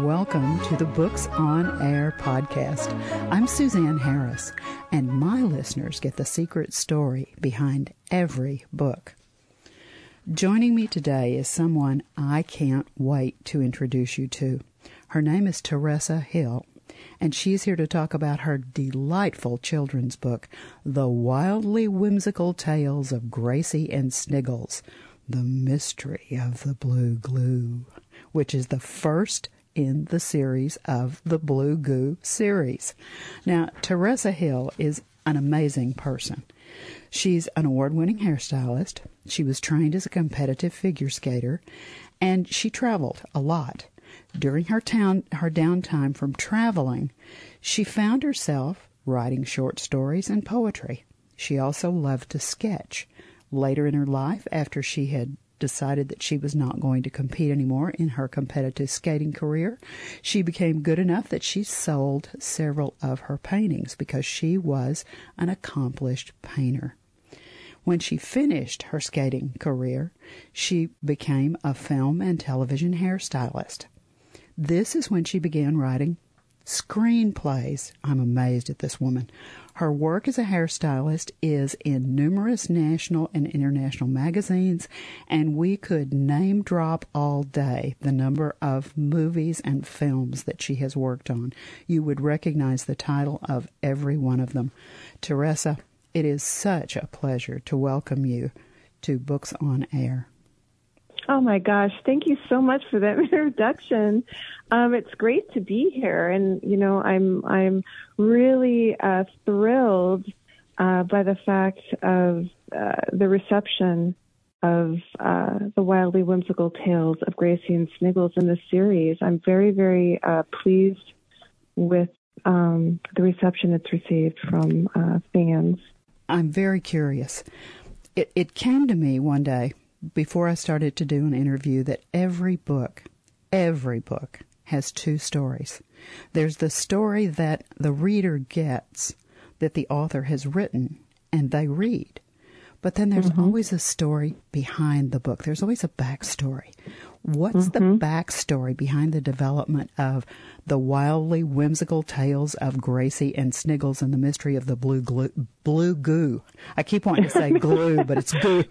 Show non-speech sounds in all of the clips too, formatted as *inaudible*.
Welcome to the Books on Air podcast. I'm Suzanne Harris, and my listeners get the secret story behind every book. Joining me today is someone I can't wait to introduce you to. Her name is Teressa Hill, and she's here to talk about her delightful children's book, The Wildly Whimsical Tales of Gracie and Sniggles, The Mystery of the Blue Glue, which is the first in the series of the Blue Goo series. Now, Teressa Hill is an amazing person. She's an award winning hairstylist. She was trained as a competitive figure skater, and she traveled a lot. During her, town, her downtime from traveling, she found herself writing short stories and poetry. She also loved to sketch. Later in her life, after she had decided that she was not going to compete anymore in her competitive skating career. She became good enough that she sold several of her paintings because she was an accomplished painter. When she finished her skating career, she became a film and television hairstylist. This is when she began writing screenplays. I'm amazed at this woman. Her work as a hairstylist is in numerous national and international magazines, and we could name drop all day the number of movies and films that she has worked on. You would recognize the title of every one of them. Teressa, it is such a pleasure to welcome you to Books on Air. Oh my gosh, thank you so much for that *laughs* introduction. Um, it's great to be here, and you know, I'm I'm really uh, thrilled uh, by the fact of uh, the reception of uh, the wildly whimsical tales of Gracie and Sniggles in this series. I'm very very uh, pleased with um, the reception it's received from uh, fans. I'm very curious. It, it came to me one day before I started to do an interview that every book, every book has two stories. There's the story that the reader gets that the author has written and they read. But then there's mm-hmm. always a story behind the book. There's always a backstory. What's mm-hmm. the backstory behind the development of the wildly whimsical tales of Gracie and Sniggles and the mystery of the blue glue, blue goo? I keep wanting to say *laughs* glue, but it's goo.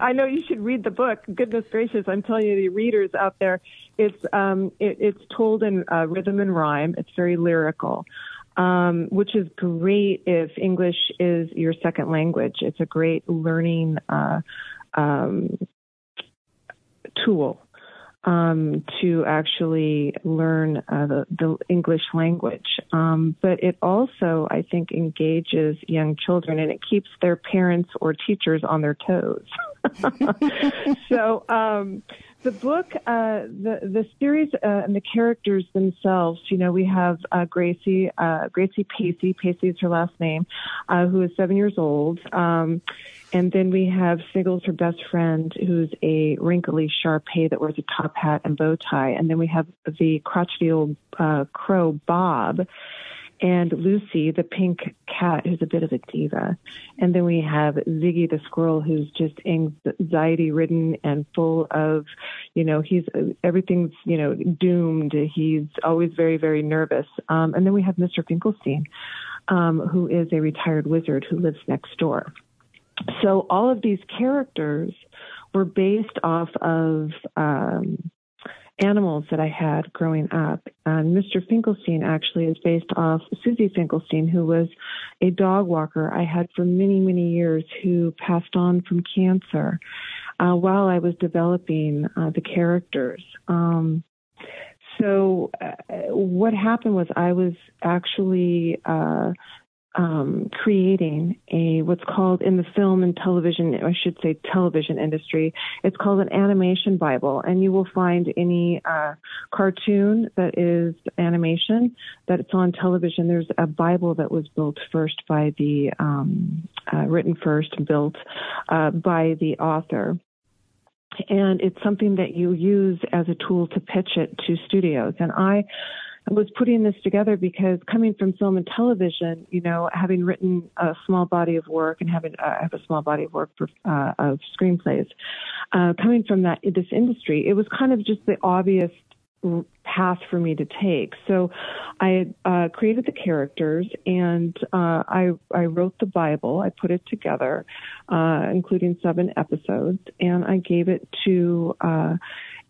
I know you should read the book. Goodness gracious, I'm telling you, the readers out there, it's um, it, it's told in uh, rhythm and rhyme. It's very lyrical, um, which is great if English is your second language. It's a great learning uh, um, tool um, to actually learn uh, the, the, English language. Um, but it also, I think, engages young children and it keeps their parents or teachers on their toes. *laughs* *laughs* so, um, the book, uh, the the series, uh, and the characters themselves. You know, we have uh, Gracie, uh, Gracie Pacey. Pacey is her last name, uh, who is seven years old. Um, and then we have Sniggles, her best friend, who's a wrinkly Shar-Pei that wears a top hat and bow tie. And then we have the crotchety old uh, crow, Bob, and Lucy, the pink cat, who's a bit of a diva. And then we have Ziggy, the squirrel, who's just anxiety ridden and full of, you know, he's everything's, you know, doomed. He's always very, very nervous. Um, and then we have Mr. Finkelstein, um, who is a retired wizard who lives next door. So all of these characters were based off of um, animals that I had growing up. And Mr. Finkelstein actually is based off Susie Finkelstein, who was a dog walker I had for many, many years who passed on from cancer uh, while I was developing uh, the characters. Um, so uh, what happened was I was actually uh, um, creating a what's called in the film and television, I should say television industry. It's called an animation Bible, and you will find any uh, cartoon that is animation that's on television. There's a Bible that was built first by the um, uh, written first, built uh, by the author and it's something that you use as a tool to pitch it to studios. And I was putting this together because coming from film and television, you know, having written a small body of work and having uh, have a small body of work for, uh, of screenplays, uh, coming from that this industry, it was kind of just the obvious path for me to take. So I uh, created the characters and uh, I, I wrote the Bible. I put it together, uh, including seven episodes, and I gave it to uh,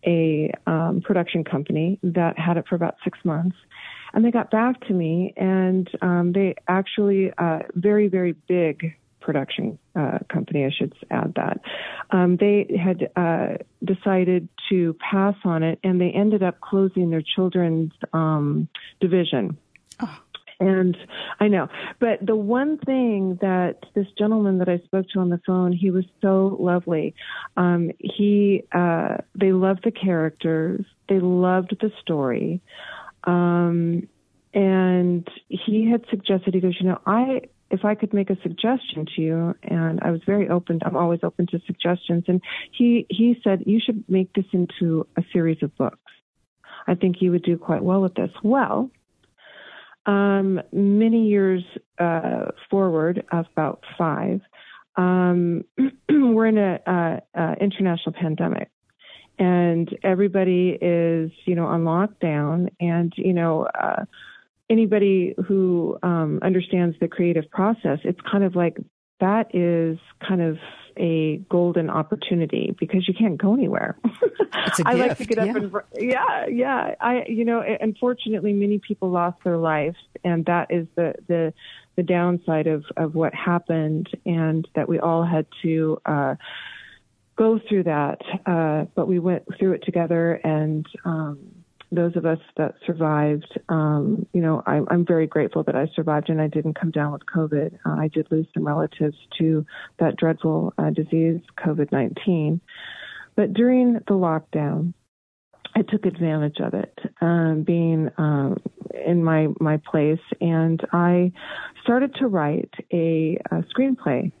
a um, production company that had it for about six months. And they got back to me, and um, they actually uh, very very big production uh, company, I should add that. Um, they had uh, decided to pass on it, and they ended up closing their children's um, division. Oh. And I know, but the one thing that this gentleman that I spoke to on the phone, he was so lovely. Um, he, uh, they loved the characters, they loved the story, um, and he had suggested, he goes, you know, I if I could make a suggestion to you, and I was very open. I'm always open to suggestions. And he he said you should make this into a series of books. I think you would do quite well with this. Well, um, many years uh, forward, about five, um, *clears throat* we're in a, uh, uh, international pandemic, and everybody is you know on lockdown, and you know uh, anybody who um, understands the creative process, it's kind of like that is kind of a golden opportunity because you can't go anywhere. *laughs* *laughs* I like to get up yeah. and yeah, yeah. I you know, unfortunately, many people lost their lives, and that is the the the downside of of what happened, and that we all had to. uh go through that, uh, but we went through it together, and um, those of us that survived, um, you know, I, I'm very grateful that I survived and I didn't come down with COVID. Uh, I did lose some relatives to that dreadful uh, disease, COVID 19. But during the lockdown, I took advantage of it, um, being um, in my my place, and I started to write a, a screenplay.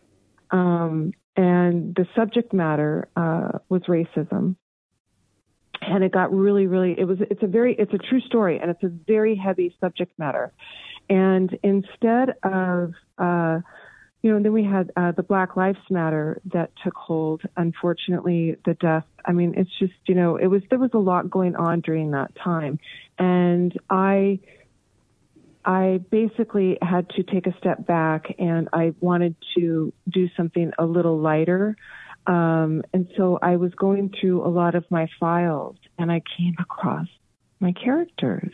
Um, and the subject matter uh, was racism and it got really really it was it's a very it's a true story and it's a very heavy subject matter. And instead of uh you know then we had uh the black lives matter that took hold. Unfortunately the death i mean it's just you know it was there was a lot going on during that time. And i I basically had to take a step back and I wanted to do something a little lighter um, and so I was going through a lot of my files and I came across my characters.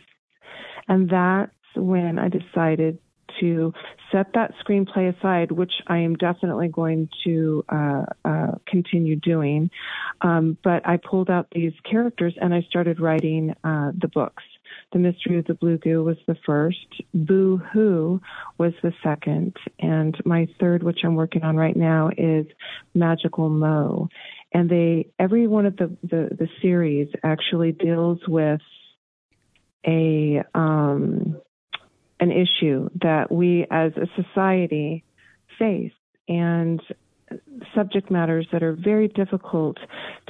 And that's when I decided to set that screenplay aside, which I am definitely going to uh, uh, continue doing. Um, but I pulled out these characters and I started writing uh, the books. The Mystery of the Blue Goo was the first. Boo Hoo was the second. And my third, which I'm working on right now, is Magical Mo. And they, every one of the, the, the series actually deals with a, um, an issue that we as a society face. And subject matters that are very difficult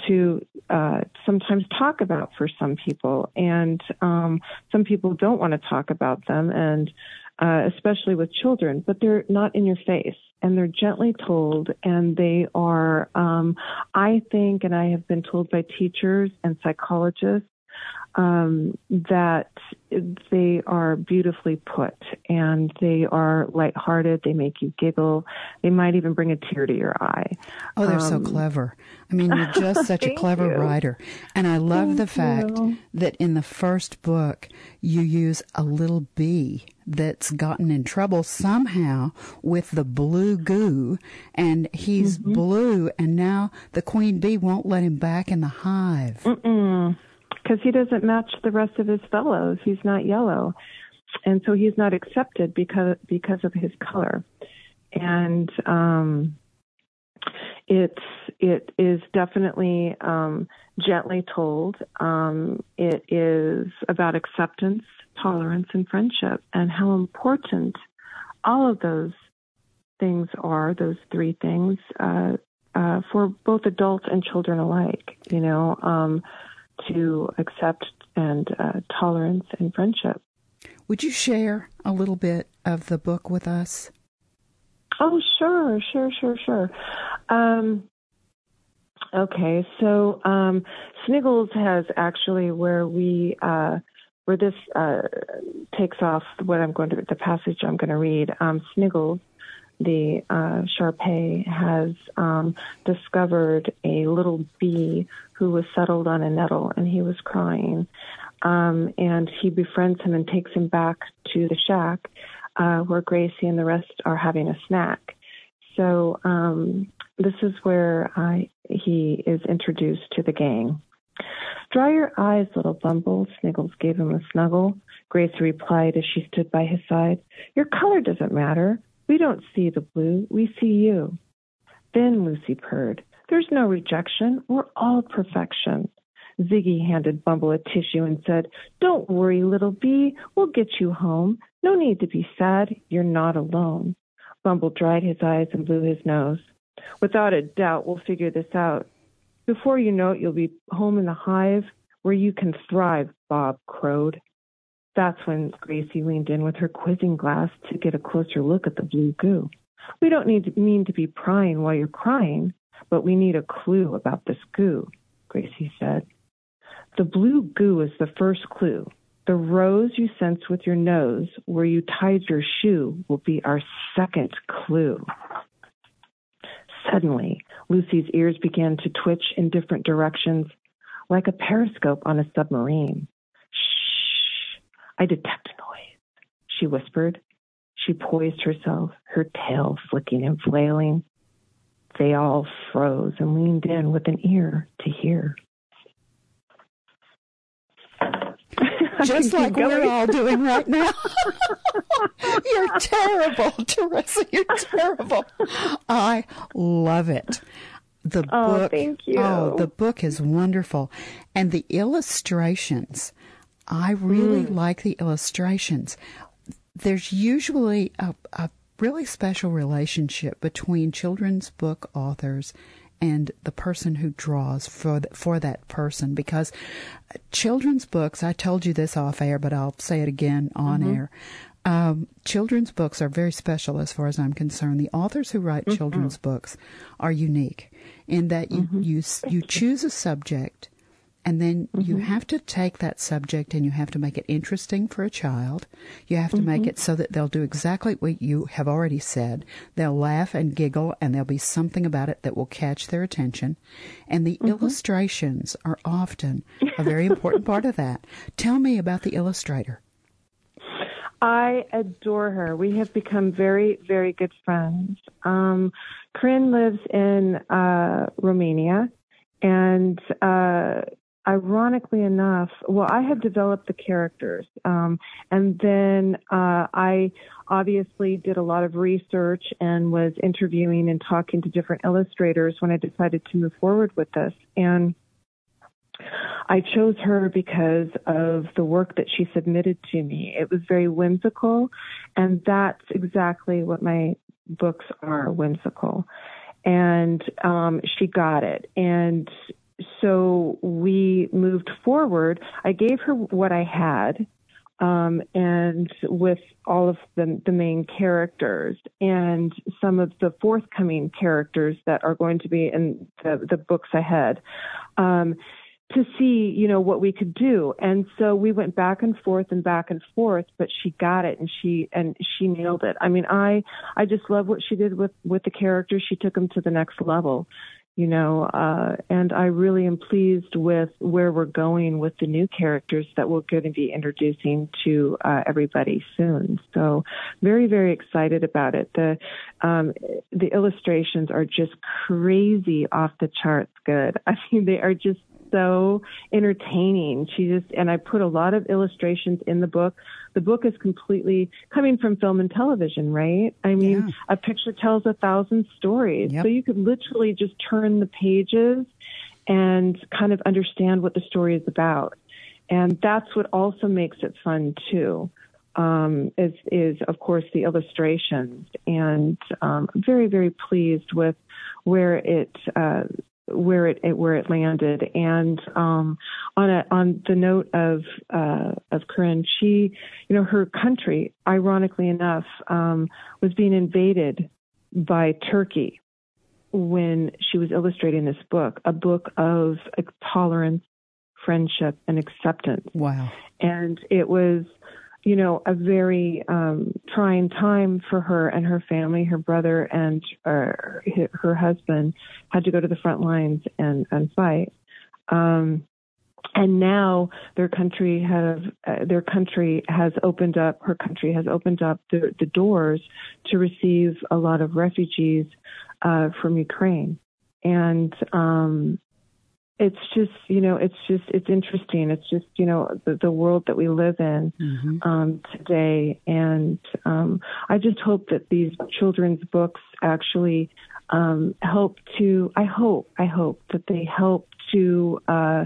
to uh, sometimes talk about for some people, and um, some people don't want to talk about them, and uh, especially with children. But they're not in your face, and they're gently told, and they are, um, I think, and I have been told by teachers and psychologists um, that they are beautifully put and they are lighthearted. They make you giggle. They might even bring a tear to your eye. Oh, they're um, so clever. I mean, you're just *laughs* such a clever you. writer. And I love thank the fact you. that in the first book, you use a little bee that's gotten in trouble somehow with the blue goo and he's mm-hmm. blue and now the queen bee won't let him back in the hive. Mm-mm because he doesn't match the rest of his fellows. He's not yellow, and so he's not accepted because because of his color. And um, it's it is definitely um, gently told. Um, it is about acceptance, tolerance, and friendship, and how important all of those things are. Those three things. Uh, uh, for both adults and children alike, you know, um, to accept and uh, tolerance and friendship. Would you share a little bit of the book with us? Oh, sure, sure, sure, sure. Um, Okay, so um, Sniggles has actually where we uh, where this uh, takes off what I'm going to the passage I'm going to read. Um, Sniggles, the uh, Shar-Pei, has um, discovered a little bee who was settled on a nettle, and he was crying. Um, and he befriends him and takes him back to the shack uh, where Gracie and the rest are having a snack. So um, this is where I, he is introduced to the gang. Dry your eyes, little Bumble, Sniggles gave him a snuggle. Gracie replied as she stood by his side. Your color doesn't matter. We don't see the blue, we see you. Then Lucy purred. There's no rejection. We're all perfection. Ziggy handed Bumble a tissue and said, Don't worry, little bee. We'll get you home. No need to be sad. You're not alone. Bumble dried his eyes and blew his nose. Without a doubt, we'll figure this out. Before you know it, you'll be home in the hive where you can thrive, Bob crowed. That's when Gracie leaned in with her quizzing glass to get a closer look at the blue goo. We don't need to mean to be prying while you're crying, but we need a clue about this goo, Gracie said. The blue goo is the first clue. The rose you sense with your nose where you tied your shoe will be our second clue. Suddenly, Lucy's ears began to twitch in different directions, like a periscope on a submarine. I detect noise, she whispered. She poised herself, her tail flicking and flailing. They all froze and leaned in with an ear to hear. *laughs* just like we're all doing right now. *laughs* you're terrible, Teressa. You're terrible. I love it. The oh, book. Thank you. Oh, the book is wonderful, and the illustrations. I really mm. like the illustrations. There's usually a, a really special relationship between children's book authors and the person who draws for the, for that person because children's books I told you this off air but I'll say it again on mm-hmm. air um, children's books are very special as far as I'm concerned. The authors who write mm-hmm. children's books are unique in that you, mm-hmm. you, you choose a subject and then mm-hmm. you have to take that subject and you have to make it interesting for a child. You have to mm-hmm. make it so that they'll do exactly what you have already said. They'll laugh and giggle and there'll be something about it that will catch their attention. And the mm-hmm. illustrations are often a very important part of that. Tell me about the illustrator. I adore her. We have become very, very good friends. Um, Corinne lives in uh, Romania, and uh, ironically enough, well, I had developed the characters, um, and then uh, I obviously did a lot of research and was interviewing and talking to different illustrators when I decided to move forward with this. And I chose her because of the work that she submitted to me. It was very whimsical, and that's exactly what my books are whimsical. And um, she got it. And so we moved forward. I gave her what I had, um, and with all of the, the main characters and some of the forthcoming characters that are going to be in the, the books ahead. Um, to see, you know, what we could do. And so we went back and forth and back and forth, but she got it and she and she nailed it. I mean, I I just love what she did with with the characters. She took them to the next level you know, uh, and I really am pleased with where we're going with the new characters that we're going to be introducing to uh, everybody soon. So, very, very excited about it. The um, the illustrations are just crazy off the charts good. *laughs* I mean, they are just so entertaining. She just, and I put a lot of illustrations in the book. The book is completely coming from film and television, right? I mean, yeah. a picture tells a thousand stories. Yep. So you could literally just turn the pages and kind of understand what the story is about. And that's what also makes it fun too. Um, is is of course the illustrations, and um, very very pleased with where it uh, where it, it, where it landed. And um, on a, on the note of uh, of Corinne, she, you know, her country, ironically enough, um, was being invaded by Turkey, when she was illustrating this book, a book of tolerance, friendship, and acceptance. Wow. And it was, you know, a very um, trying time for her and her family. Her brother and uh, her husband had to go to the front lines and, and fight. Um, and now their country have uh, their country has opened up her country has opened up the, the doors to receive a lot of refugees uh, from Ukraine, and um, it's just you know it's just it's interesting. It's just you know the, the world that we live in mm-hmm. um, today, and um, I just hope that these children's books actually um, help to. I hope I hope that they help to. Uh,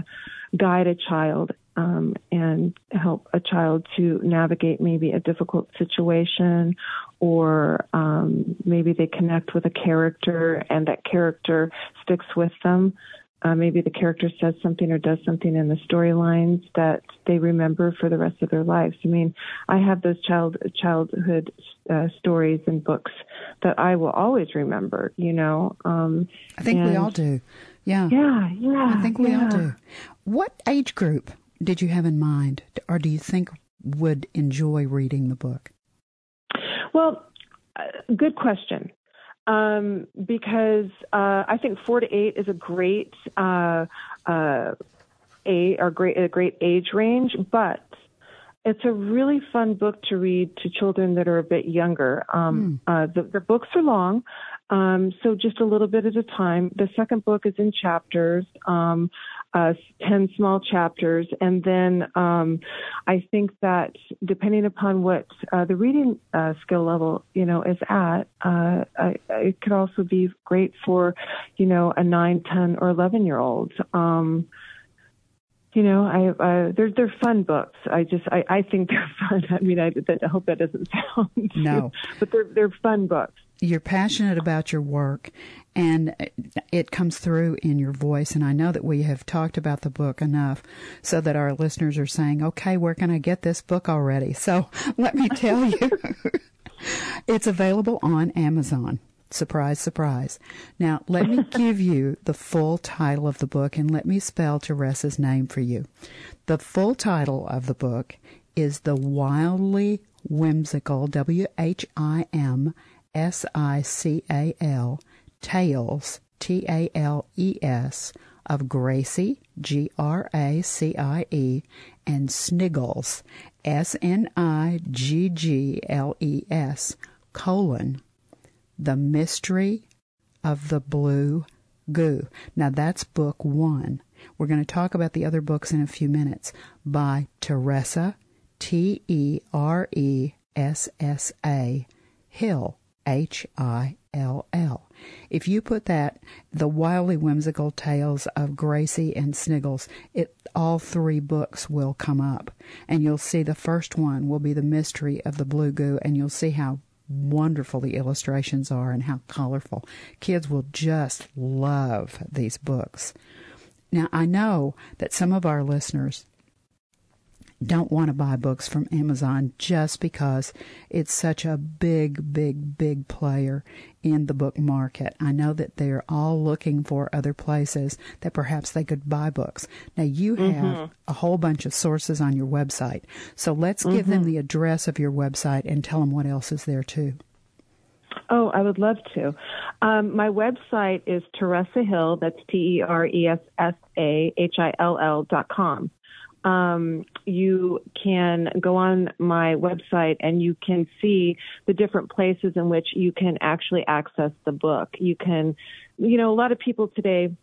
guide a child um, and help a child to navigate maybe a difficult situation or um, maybe they connect with a character and that character sticks with them. Uh, maybe the character says something or does something in the storylines that they remember for the rest of their lives. I mean, I have those child childhood uh, stories and books that I will always remember. You know, um, I think and, we all do. Yeah, yeah, yeah. I think we yeah. all do. What age group did you have in mind, or do you think would enjoy reading the book? Well, uh, good question. Um, because uh, I think four to eight is a great uh, uh, a or great a great age range, but it's a really fun book to read to children that are a bit younger. Um, mm. uh, the, the books are long, um, so just a little bit at a time. The second book is in chapters. Um, uh, 10 small chapters. And then um, I think that depending upon what uh, the reading uh, skill level, you know, is at, uh, I, it could also be great for, you know, a 9, 10, or 11 year old. Um, you know, I uh, they're they're fun books. I just I, I think *laughs* they're fun. I mean, I, I hope that doesn't *laughs* sound no, but they're they're fun books you're passionate about your work and it comes through in your voice and I know that we have talked about the book enough so that our listeners are saying, "Okay, where can I get this book already?" *laughs* So, let me tell you. *laughs* it's available on Amazon. Surprise, surprise. Now, let me *laughs* give you the full title of the book and let me spell Teressa's name for you. The full title of the book is The Wildly Whimsical, W H I M S I C A L, Tales, T A L E S, of Gracie, G R A C I E, and Sniggles, S N I G G L E S, colon, The Mystery of the Blue Goo. Now that's book one. We're going to talk about the other books in a few minutes by Teressa, T E R E S S A, Hill. H I L L. If you put that, the wildly whimsical tales of Gracie and Sniggles, it all three books will come up, and you'll see the first one will be the mystery of the blue goo, and you'll see how wonderful the illustrations are and how colorful. Kids will just love these books. Now, I know that some of our listeners don't want to buy books from Amazon just because it's such a big, big, big player in the book market. I know that they're all looking for other places that perhaps they could buy books. Now, you have mm-hmm. a whole bunch of sources on your website. So let's mm-hmm. give them mm-hmm. the address of your website and tell them what else is there too. Oh, I would love to. Um, my website is Teressa Hill. That's T E R E S S A H I L L dot com um, you can go on my website and you can see the different places in which you can actually access the book. You can, you know, a lot of people today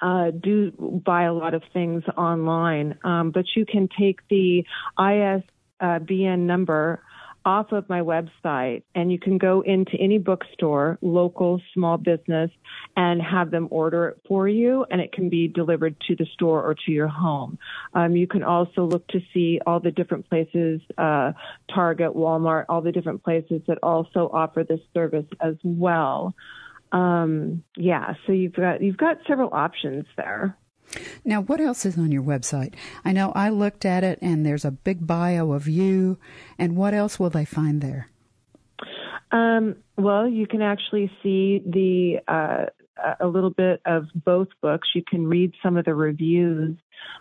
uh, do buy a lot of things online, um, but you can take the ISBN number off of my website and you can go into any bookstore, local, small business, and have them order it for you and it can be delivered to the store or to your home. Um, you can also look to see all the different places, uh, Target, Walmart, all the different places that also offer this service as well. Um, yeah, so you've got, you've got several options there. Now, what else is on your website? I know I looked at it and there's a big bio of you. And what else will they find there? Um, well, you can actually see the uh, a little bit of both books. You can read some of the reviews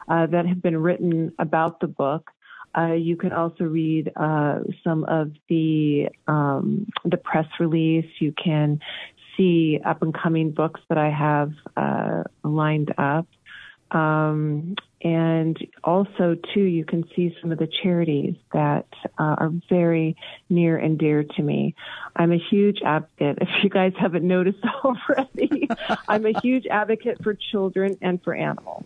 uh, that have been written about the book. Uh, you can also read uh, some of the um, the press release. You can see up and coming books that I have uh, lined up. Um, and also, too, you can see some of the charities that uh, are very near and dear to me. I'm a huge advocate, *laughs* if you guys haven't noticed *laughs* already, I'm a huge advocate for children and for animals.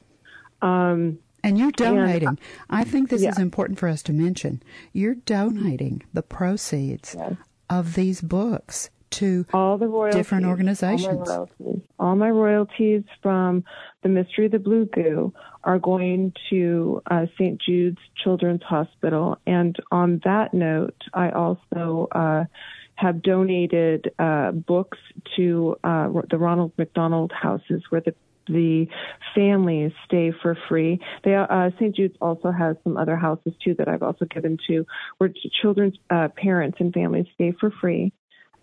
Um, and you're donating. And, I think this yeah. is important for us to mention. You're donating the proceeds yes. of these books to all the royalties, different organizations. All my, royalties, all my royalties from the Mystery of the Blue Goo are going to uh, St. Jude's Children's Hospital. And on that note, I also uh, have donated uh, books to uh, the Ronald McDonald houses where the the families stay for free. They, uh, St. Jude's also has some other houses too that I've also given to where children's uh, parents and families stay for free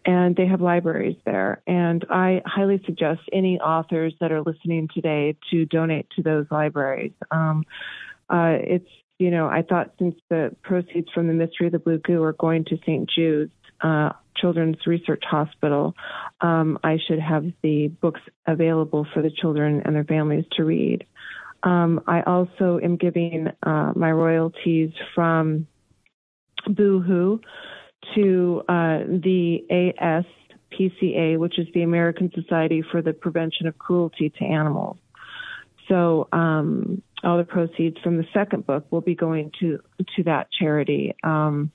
and they have libraries there. And I highly suggest any authors that are listening today to donate to those libraries. Um, uh, it's, you know, I thought since the proceeds from the Mystery of the Blue Goo are going to St. Jude's uh, Children's Research Hospital, um, I should have the books available for the children and their families to read. Um, I also am giving uh, my royalties from Boohoo to uh, the ASPCA, which is the American Society for the Prevention of Cruelty to Animals. So um, all the proceeds from the second book will be going to to that charity um,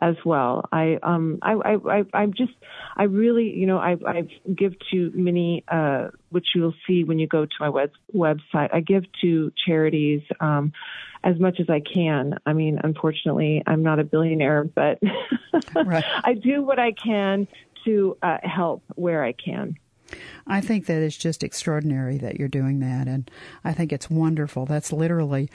as well. I um I I I am just I really you know I I give to many uh which you'll see when you go to my web website. I give to charities um as much as I can. I mean, unfortunately, I'm not a billionaire, but *laughs* right. I do what I can to uh, help where I can. I think that it's just extraordinary that you're doing that, and I think it's wonderful. That's literally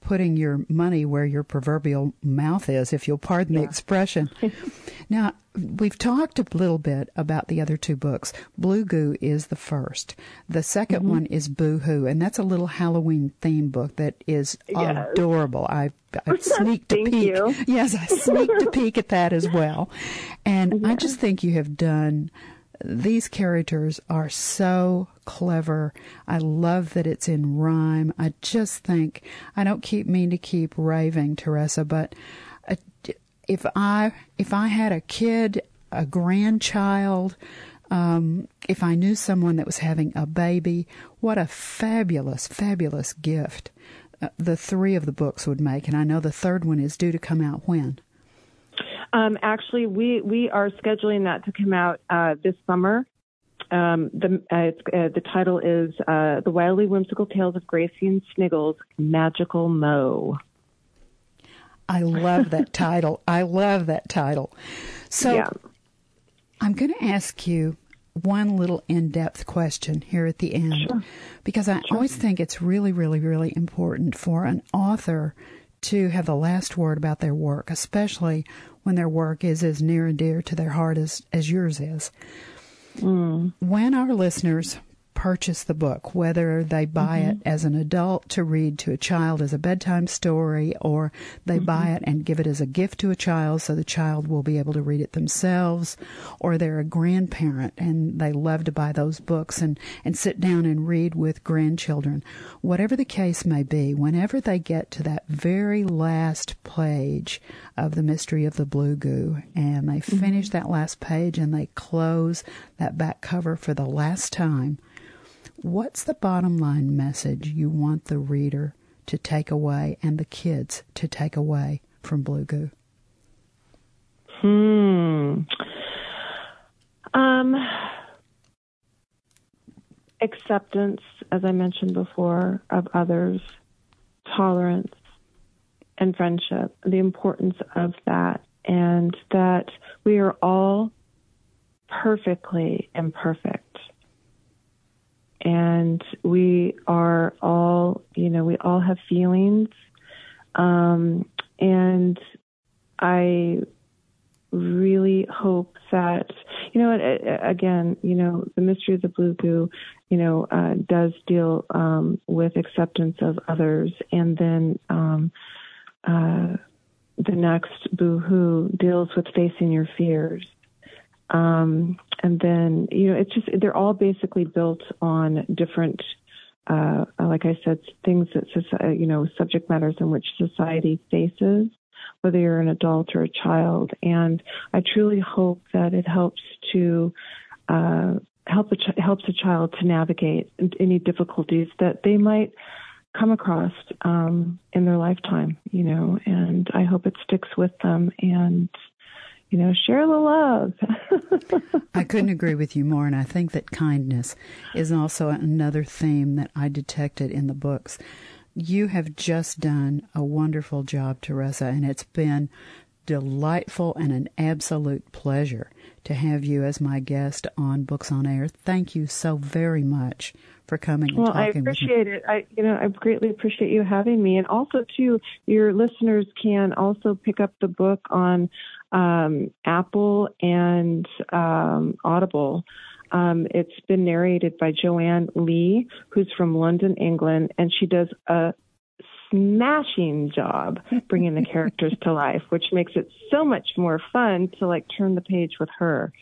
putting your money where your proverbial mouth is, if you'll pardon yeah. the expression. *laughs* now, we've talked a little bit about the other two books. Blue Goo is the first. The 2nd mm-hmm. one is Boo Hoo, and that's a little Halloween theme book that is yes. adorable. I I *laughs* sneaked a peek. You. Yes, I sneaked a *laughs* peek at that as well. And I just think you have done these characters are so clever. I love that it's in rhyme. I just think I don't keep mean to keep raving, Teressa, but uh, if I if I had a kid, a grandchild, um, if I knew someone that was having a baby, what a fabulous, fabulous gift uh, the three of the books would make. And I know the third one is due to come out when. Um, actually, we we are scheduling that to come out uh, this summer. Um, the uh, uh, the title is uh, "The Wildly Whimsical Tales of Gracie and Sniggles Magical Mo." I love that *laughs* title. I love that title. So, yeah. I'm going to ask you one little in-depth question here at the end sure. because I sure. always think it's really, really, really important for an author to have the last word about their work, especially when their work is as near and dear to their heart as, as yours is. Mm. When our listeners purchase the book, whether they buy mm-hmm. it as an adult to read to a child as a bedtime story, or they mm-hmm. buy it and give it as a gift to a child so the child will be able to read it themselves, or they're a grandparent and they love to buy those books and, and sit down and read with grandchildren. Whatever the case may be, whenever they get to that very last page of The Mystery of the Blue Goo and they mm-hmm. finish that last page and they close that back cover for the last time, What's the bottom line message you want the reader to take away and the kids to take away from Blue Goo? Hmm. Um, acceptance, as I mentioned before, of others, tolerance, and friendship, the importance of that, and that we are all perfectly imperfect and we are all, you know, we all have feelings. Um, and I really hope that you know again you know the mystery of the blue goo you know uh, does deal um, with acceptance of others and then um, uh, the next boohoo deals with facing your fears um, and then you know it's just they're all basically built on different uh, like I said, things that society, you know, subject matters in which society faces, whether you're an adult or a child. And I truly hope that it helps to uh, help a ch- helps a child to navigate any difficulties that they might come across um, in their lifetime. You know, and I hope it sticks with them and you know, share the love. *laughs* I couldn't agree with you more. And I think that kindness is also another theme that I detected in the books. You have just done a wonderful job, Teressa, and it's been delightful and an absolute pleasure to have you as my guest on Books on Air. Thank you so very much for coming and talking with me. well, I appreciate it. I you know, I greatly appreciate you having me. And also too, your listeners can also pick up the book on um, Apple and um, Audible. Um, it's been narrated by Joanne Lee, who's from London, England, and she does a smashing job bringing the characters to *laughs* life, which makes it so much more fun to like turn the page with her.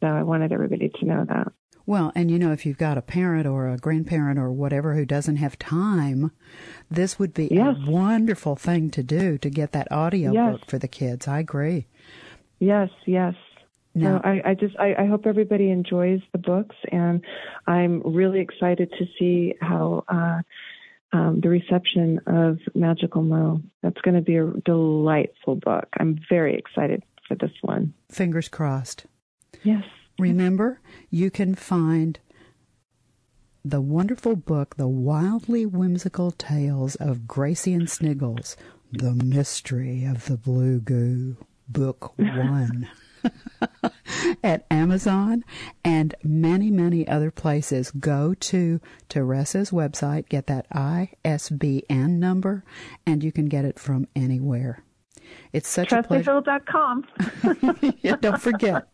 So I wanted everybody to know that. Well, and you know, if you've got a parent or a grandparent or whatever who doesn't have time, this would be yes. a wonderful thing to do to get that audio yes. book for the kids. I agree. Yes, yes. No, I, I just I, I hope everybody enjoys the books, and I'm really excited to see how uh, um, the reception of Magical Mo. That's going to be a delightful book. I'm very excited for this one. Fingers crossed. Yes. Remember, you can find the wonderful book, The Wildly Whimsical Tales of Gracie and Sniggles, The Mystery of the Blue Goo Book One *laughs* at Amazon and many, many other places. Go to Teressa's website, get that ISBN number, and you can get it from anywhere. It's such a pleasure. *laughs* yeah, don't forget.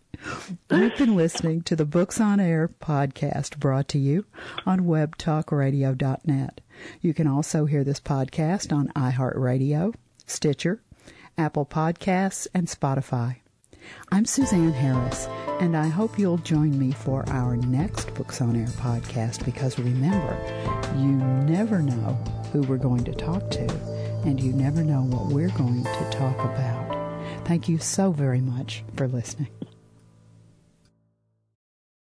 You've been listening to the Books on Air podcast brought to you on webtalkradio.net. You can also hear this podcast on iHeartRadio, Stitcher, Apple Podcasts, and Spotify. I'm Suzanne Harris, and I hope you'll join me for our next Books on Air podcast because remember, you never know who we're going to talk to, and you never know what we're going to talk about. Thank you so very much for listening.